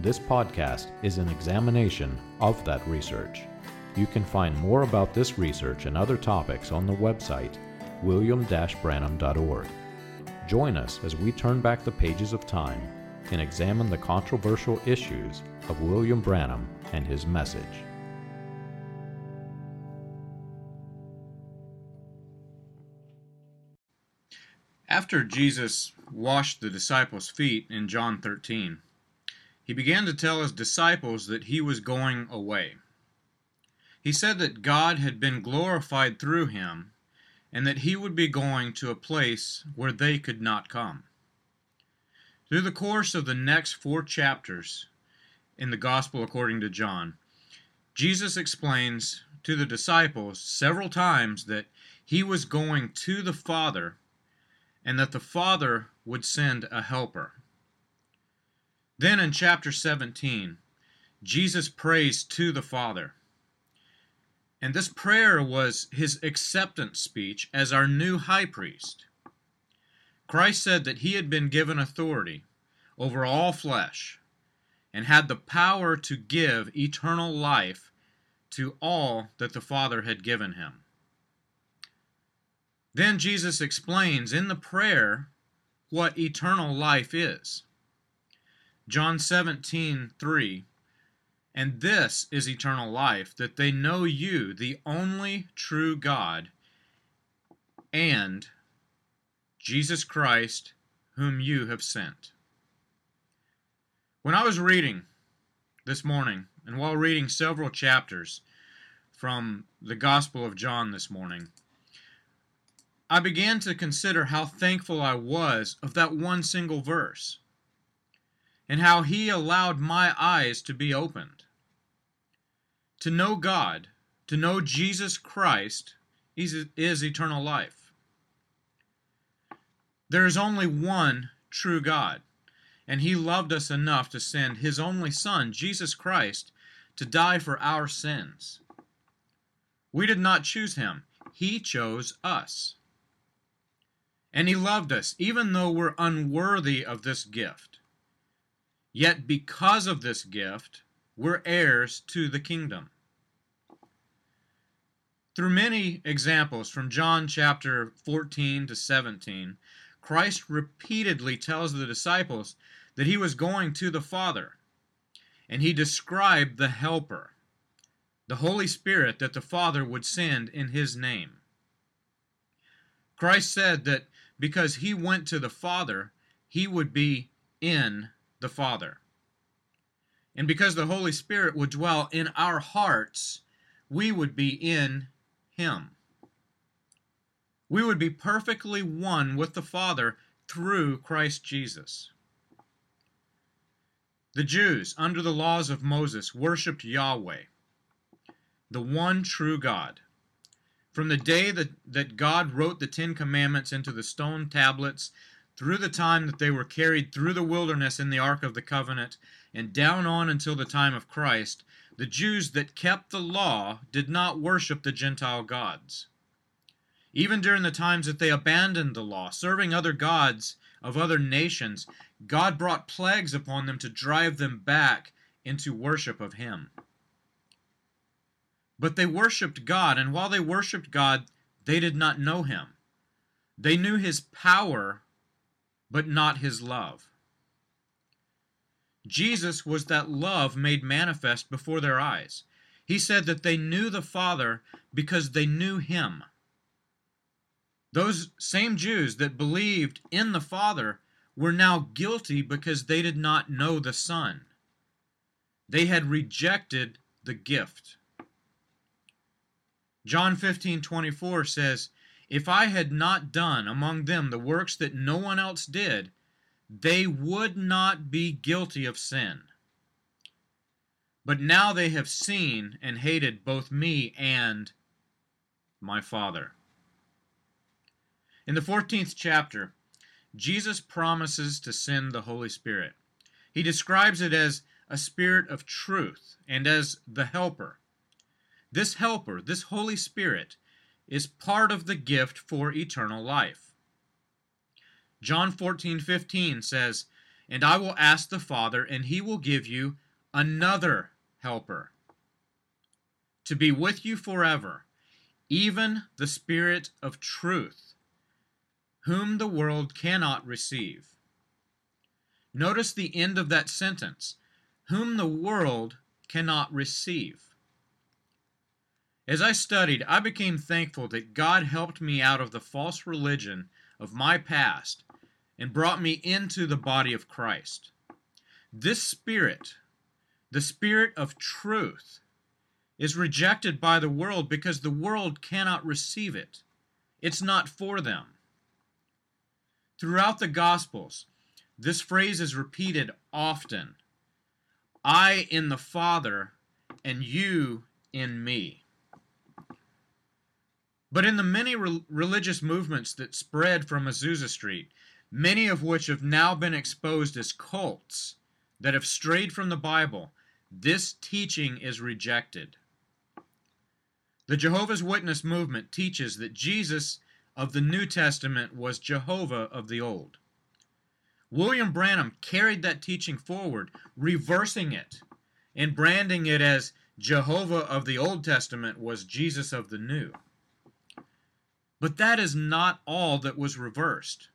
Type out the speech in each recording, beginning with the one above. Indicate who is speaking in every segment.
Speaker 1: This podcast is an examination of that research. You can find more about this research and other topics on the website william-branham.org. Join us as we turn back the pages of time and examine the controversial issues of William Branham and his message.
Speaker 2: After Jesus washed the disciples' feet in John 13, he began to tell his disciples that he was going away. He said that God had been glorified through him and that he would be going to a place where they could not come. Through the course of the next four chapters in the Gospel according to John, Jesus explains to the disciples several times that he was going to the Father and that the Father would send a helper. Then in chapter 17, Jesus prays to the Father. And this prayer was his acceptance speech as our new high priest. Christ said that he had been given authority over all flesh and had the power to give eternal life to all that the Father had given him. Then Jesus explains in the prayer what eternal life is. John 17, 3. And this is eternal life, that they know you, the only true God, and Jesus Christ, whom you have sent. When I was reading this morning, and while reading several chapters from the Gospel of John this morning, I began to consider how thankful I was of that one single verse and how he allowed my eyes to be opened. To know God, to know Jesus Christ, is, is eternal life. There is only one true God, and he loved us enough to send his only Son, Jesus Christ, to die for our sins. We did not choose him, he chose us. And he loved us, even though we're unworthy of this gift. Yet because of this gift, we're heirs to the kingdom. Through many examples from John chapter 14 to 17, Christ repeatedly tells the disciples that he was going to the Father, and he described the Helper, the Holy Spirit that the Father would send in his name. Christ said that because he went to the Father, he would be in the Father. And because the Holy Spirit would dwell in our hearts, we would be in Him. We would be perfectly one with the Father through Christ Jesus. The Jews, under the laws of Moses, worshiped Yahweh, the one true God. From the day that, that God wrote the Ten Commandments into the stone tablets through the time that they were carried through the wilderness in the Ark of the Covenant, and down on until the time of Christ, the Jews that kept the law did not worship the Gentile gods. Even during the times that they abandoned the law, serving other gods of other nations, God brought plagues upon them to drive them back into worship of Him. But they worshiped God, and while they worshiped God, they did not know Him. They knew His power but not his love. Jesus was that love made manifest before their eyes. He said that they knew the Father because they knew him. Those same Jews that believed in the Father were now guilty because they did not know the Son. They had rejected the gift. John 15 24 says, If I had not done among them the works that no one else did, they would not be guilty of sin. But now they have seen and hated both me and my Father. In the 14th chapter, Jesus promises to send the Holy Spirit. He describes it as a spirit of truth and as the helper. This helper, this Holy Spirit, is part of the gift for eternal life. John 14:15 says, And I will ask the Father, and he will give you another helper to be with you forever, even the Spirit of truth, whom the world cannot receive. Notice the end of that sentence, whom the world cannot receive. As I studied, I became thankful that God helped me out of the false religion of my past and brought me into the body of Christ. This spirit, the spirit of truth, is rejected by the world because the world cannot receive it. It's not for them. Throughout the Gospels, this phrase is repeated often I in the Father, and you in me. But in the many re- religious movements that spread from Azusa Street, many of which have now been exposed as cults that have strayed from the Bible, this teaching is rejected. The Jehovah's Witness movement teaches that Jesus of the New Testament was Jehovah of the Old. William Branham carried that teaching forward, reversing it and branding it as Jehovah of the Old Testament was Jesus of the New. But that is not all that was reversed.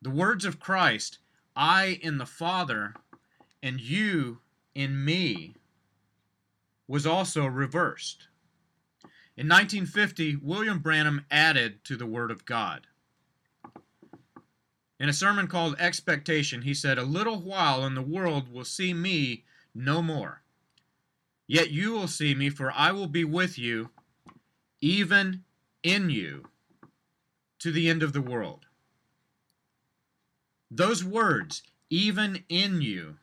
Speaker 2: The words of Christ, I in the Father and you in me, was also reversed. In 1950, William Branham added to the Word of God. In a sermon called Expectation, he said, A little while and the world will see me no more. Yet you will see me, for I will be with you, even in you, to the end of the world. Those words, even in you,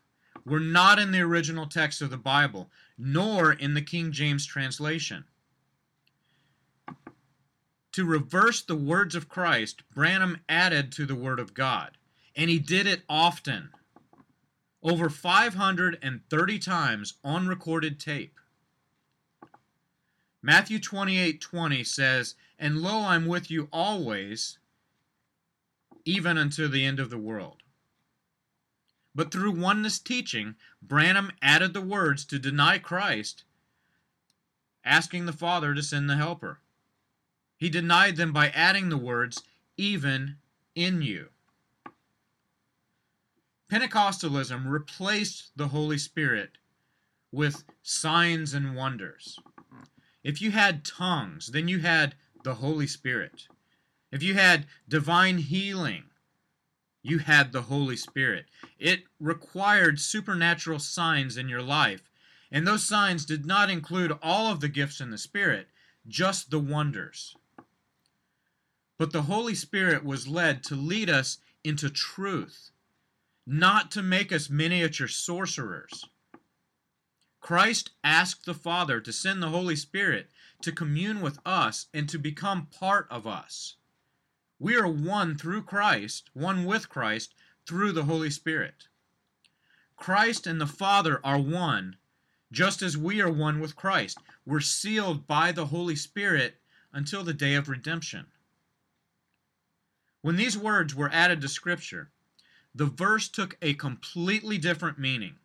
Speaker 2: were not in the original text of the Bible, nor in the King James translation. To reverse the words of Christ, Branham added to the Word of God, and he did it often, over 530 times on recorded tape. Matthew 28 20 says, And lo, I'm with you always, even unto the end of the world. But through oneness teaching, Branham added the words to deny Christ, asking the Father to send the Helper. He denied them by adding the words, even in you. Pentecostalism replaced the Holy Spirit with signs and wonders. If you had tongues, then you had the Holy Spirit. If you had divine healing, you had the Holy Spirit. It required supernatural signs in your life, and those signs did not include all of the gifts in the Spirit, just the wonders. But the Holy Spirit was led to lead us into truth, not to make us miniature sorcerers. Christ asked the Father to send the Holy Spirit to commune with us and to become part of us. We are one through Christ, one with Christ through the Holy Spirit. Christ and the Father are one, just as we are one with Christ. We're sealed by the Holy Spirit until the day of redemption. When these words were added to Scripture, the verse took a completely different meaning.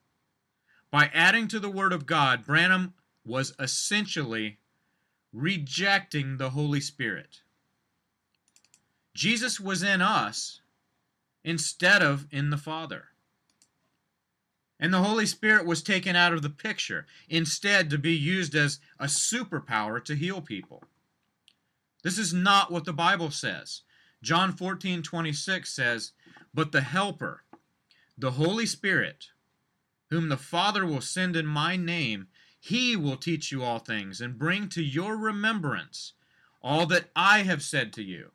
Speaker 2: By adding to the Word of God, Branham was essentially rejecting the Holy Spirit. Jesus was in us instead of in the Father. And the Holy Spirit was taken out of the picture, instead, to be used as a superpower to heal people. This is not what the Bible says. John 14 26 says, But the Helper, the Holy Spirit, whom the Father will send in my name, he will teach you all things and bring to your remembrance all that I have said to you.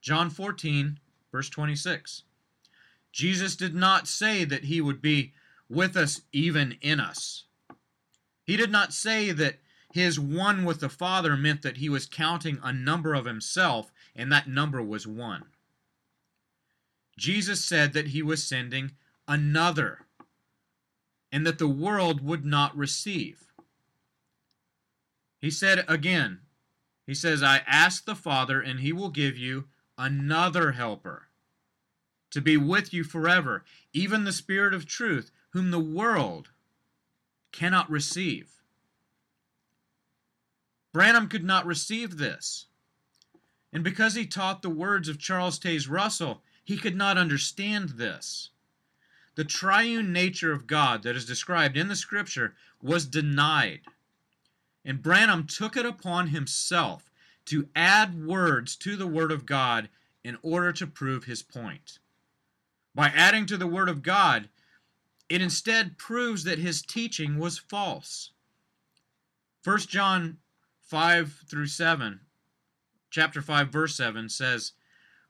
Speaker 2: John 14, verse 26. Jesus did not say that he would be with us even in us. He did not say that his one with the Father meant that he was counting a number of himself and that number was one. Jesus said that he was sending another and that the world would not receive. He said again, he says, I ask the Father, and he will give you another helper to be with you forever, even the Spirit of truth, whom the world cannot receive. Branham could not receive this. And because he taught the words of Charles Taze Russell, he could not understand this. The triune nature of God that is described in the Scripture was denied. And Branham took it upon himself to add words to the Word of God in order to prove his point. By adding to the Word of God, it instead proves that his teaching was false. 1 John 5 through 7, chapter 5, verse 7 says,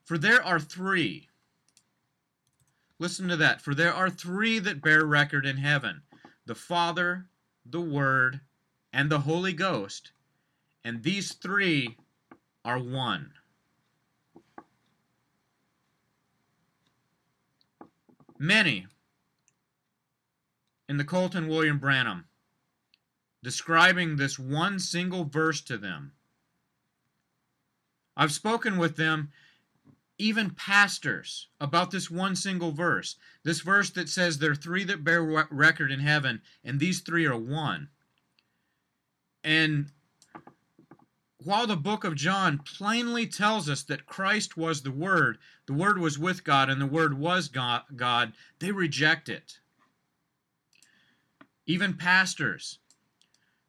Speaker 2: For there are three. Listen to that. For there are three that bear record in heaven the Father, the Word, and the Holy Ghost, and these three are one. Many in the Colton William Branham describing this one single verse to them. I've spoken with them, even pastors, about this one single verse. This verse that says there are three that bear record in heaven, and these three are one. And while the book of John plainly tells us that Christ was the Word, the Word was with God, and the Word was God, they reject it. Even pastors,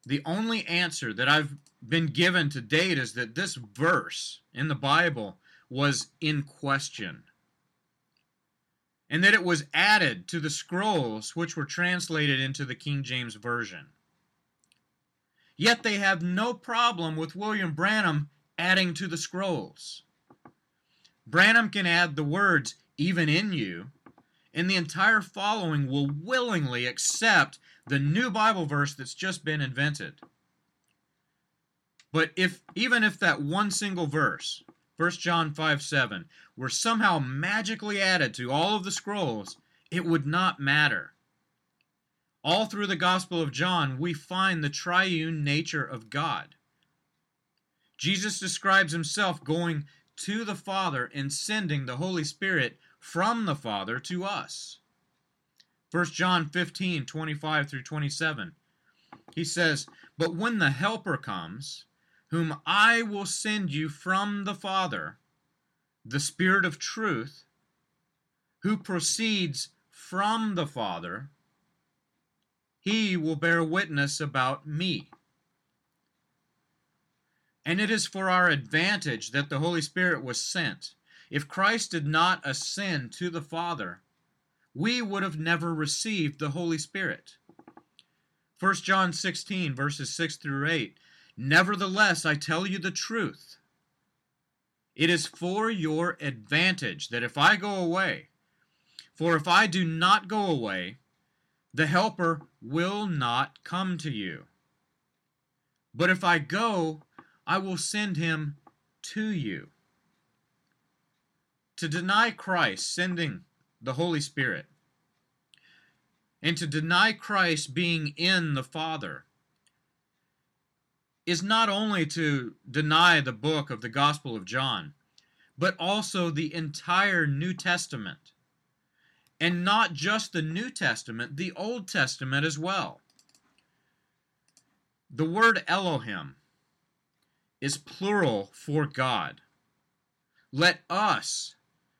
Speaker 2: the only answer that I've been given to date is that this verse in the Bible was in question. And that it was added to the scrolls which were translated into the King James Version. Yet they have no problem with William Branham adding to the scrolls. Branham can add the words, even in you, and the entire following will willingly accept the new Bible verse that's just been invented. But if even if that one single verse, 1 John 5 7, were somehow magically added to all of the scrolls, it would not matter. All through the Gospel of John, we find the triune nature of God. Jesus describes himself going to the Father and sending the Holy Spirit from the Father to us. 1 John 15, 25 through 27. He says, But when the Helper comes, whom I will send you from the Father, the Spirit of truth, who proceeds from the Father, he will bear witness about me. And it is for our advantage that the Holy Spirit was sent. If Christ did not ascend to the Father, we would have never received the Holy Spirit. 1 John 16, verses 6 through 8. Nevertheless, I tell you the truth. It is for your advantage that if I go away, for if I do not go away, the Helper will not come to you. But if I go, I will send him to you. To deny Christ sending the Holy Spirit, and to deny Christ being in the Father is not only to deny the book of the Gospel of John, but also the entire New Testament. And not just the New Testament, the Old Testament as well. The word Elohim is plural for God. Let us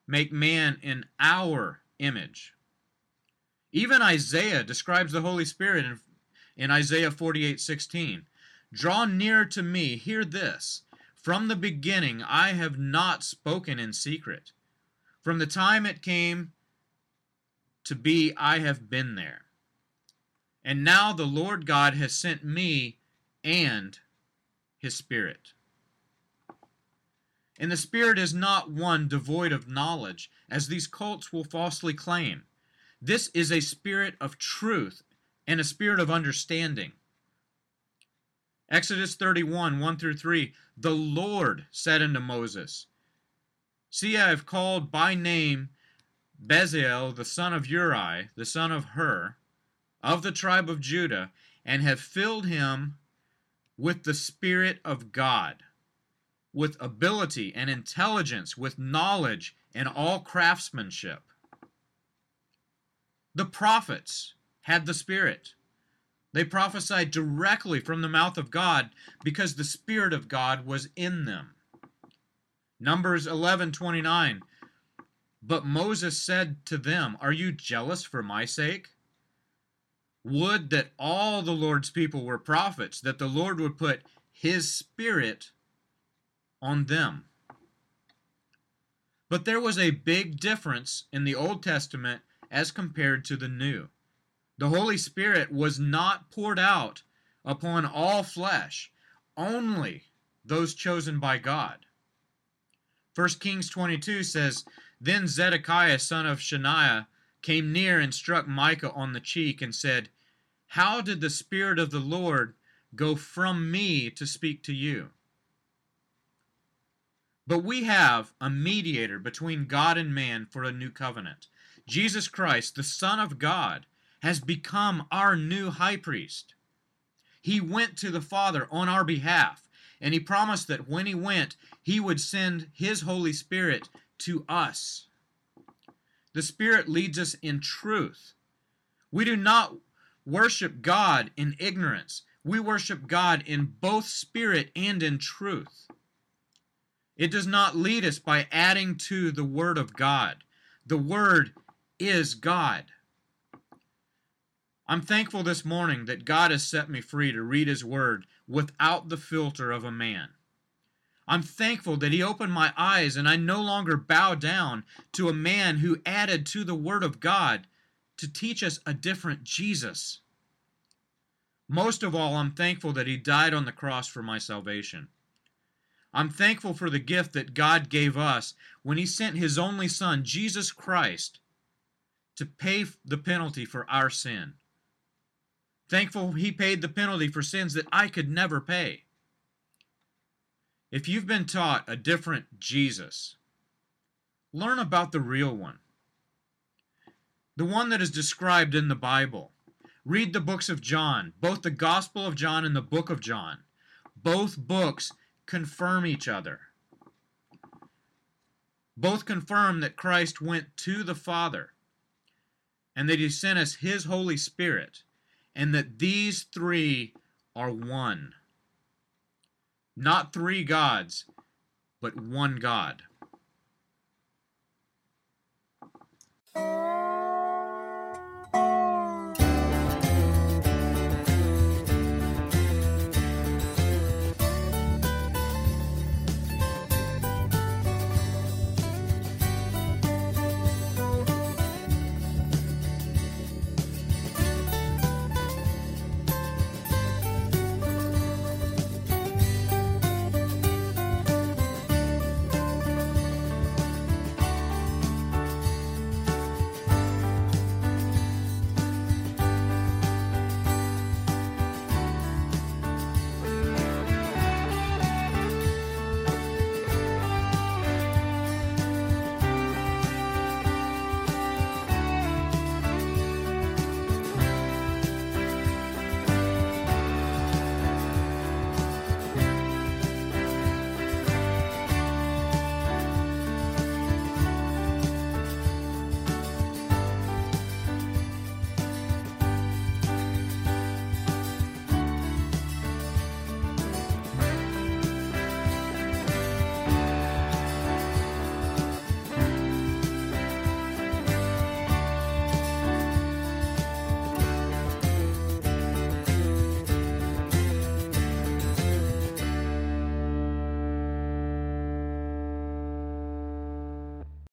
Speaker 2: make man in our image. Even Isaiah describes the Holy Spirit in, in Isaiah 48:16. Draw near to me, hear this. From the beginning I have not spoken in secret. From the time it came to be, I have been there. And now the Lord God has sent me and his Spirit. And the Spirit is not one devoid of knowledge, as these cults will falsely claim. This is a spirit of truth and a spirit of understanding. Exodus 31, 1 through 3 The Lord said unto Moses, See, I have called by name Bezalel, the son of Uri, the son of Hur, of the tribe of Judah, and have filled him with the Spirit of God, with ability and intelligence, with knowledge and all craftsmanship. The prophets had the Spirit. They prophesied directly from the mouth of God because the Spirit of God was in them. Numbers 11:29 But Moses said to them, Are you jealous for my sake? Would that all the Lord's people were prophets, that the Lord would put his spirit on them. But there was a big difference in the Old Testament as compared to the New. The Holy Spirit was not poured out upon all flesh, only those chosen by God. 1 Kings 22 says, Then Zedekiah son of Shaniah came near and struck Micah on the cheek and said, How did the Spirit of the Lord go from me to speak to you? But we have a mediator between God and man for a new covenant. Jesus Christ, the Son of God, has become our new high priest. He went to the Father on our behalf, and he promised that when he went, he would send his Holy Spirit to us. The Spirit leads us in truth. We do not worship God in ignorance. We worship God in both spirit and in truth. It does not lead us by adding to the Word of God. The Word is God. I'm thankful this morning that God has set me free to read His Word without the filter of a man. I'm thankful that He opened my eyes and I no longer bow down to a man who added to the Word of God to teach us a different Jesus. Most of all, I'm thankful that He died on the cross for my salvation. I'm thankful for the gift that God gave us when He sent His only Son, Jesus Christ, to pay the penalty for our sin. Thankful He paid the penalty for sins that I could never pay. If you've been taught a different Jesus, learn about the real one. The one that is described in the Bible. Read the books of John, both the Gospel of John and the book of John. Both books confirm each other. Both confirm that Christ went to the Father and that He sent us His Holy Spirit, and that these three are one. Not three gods, but one God.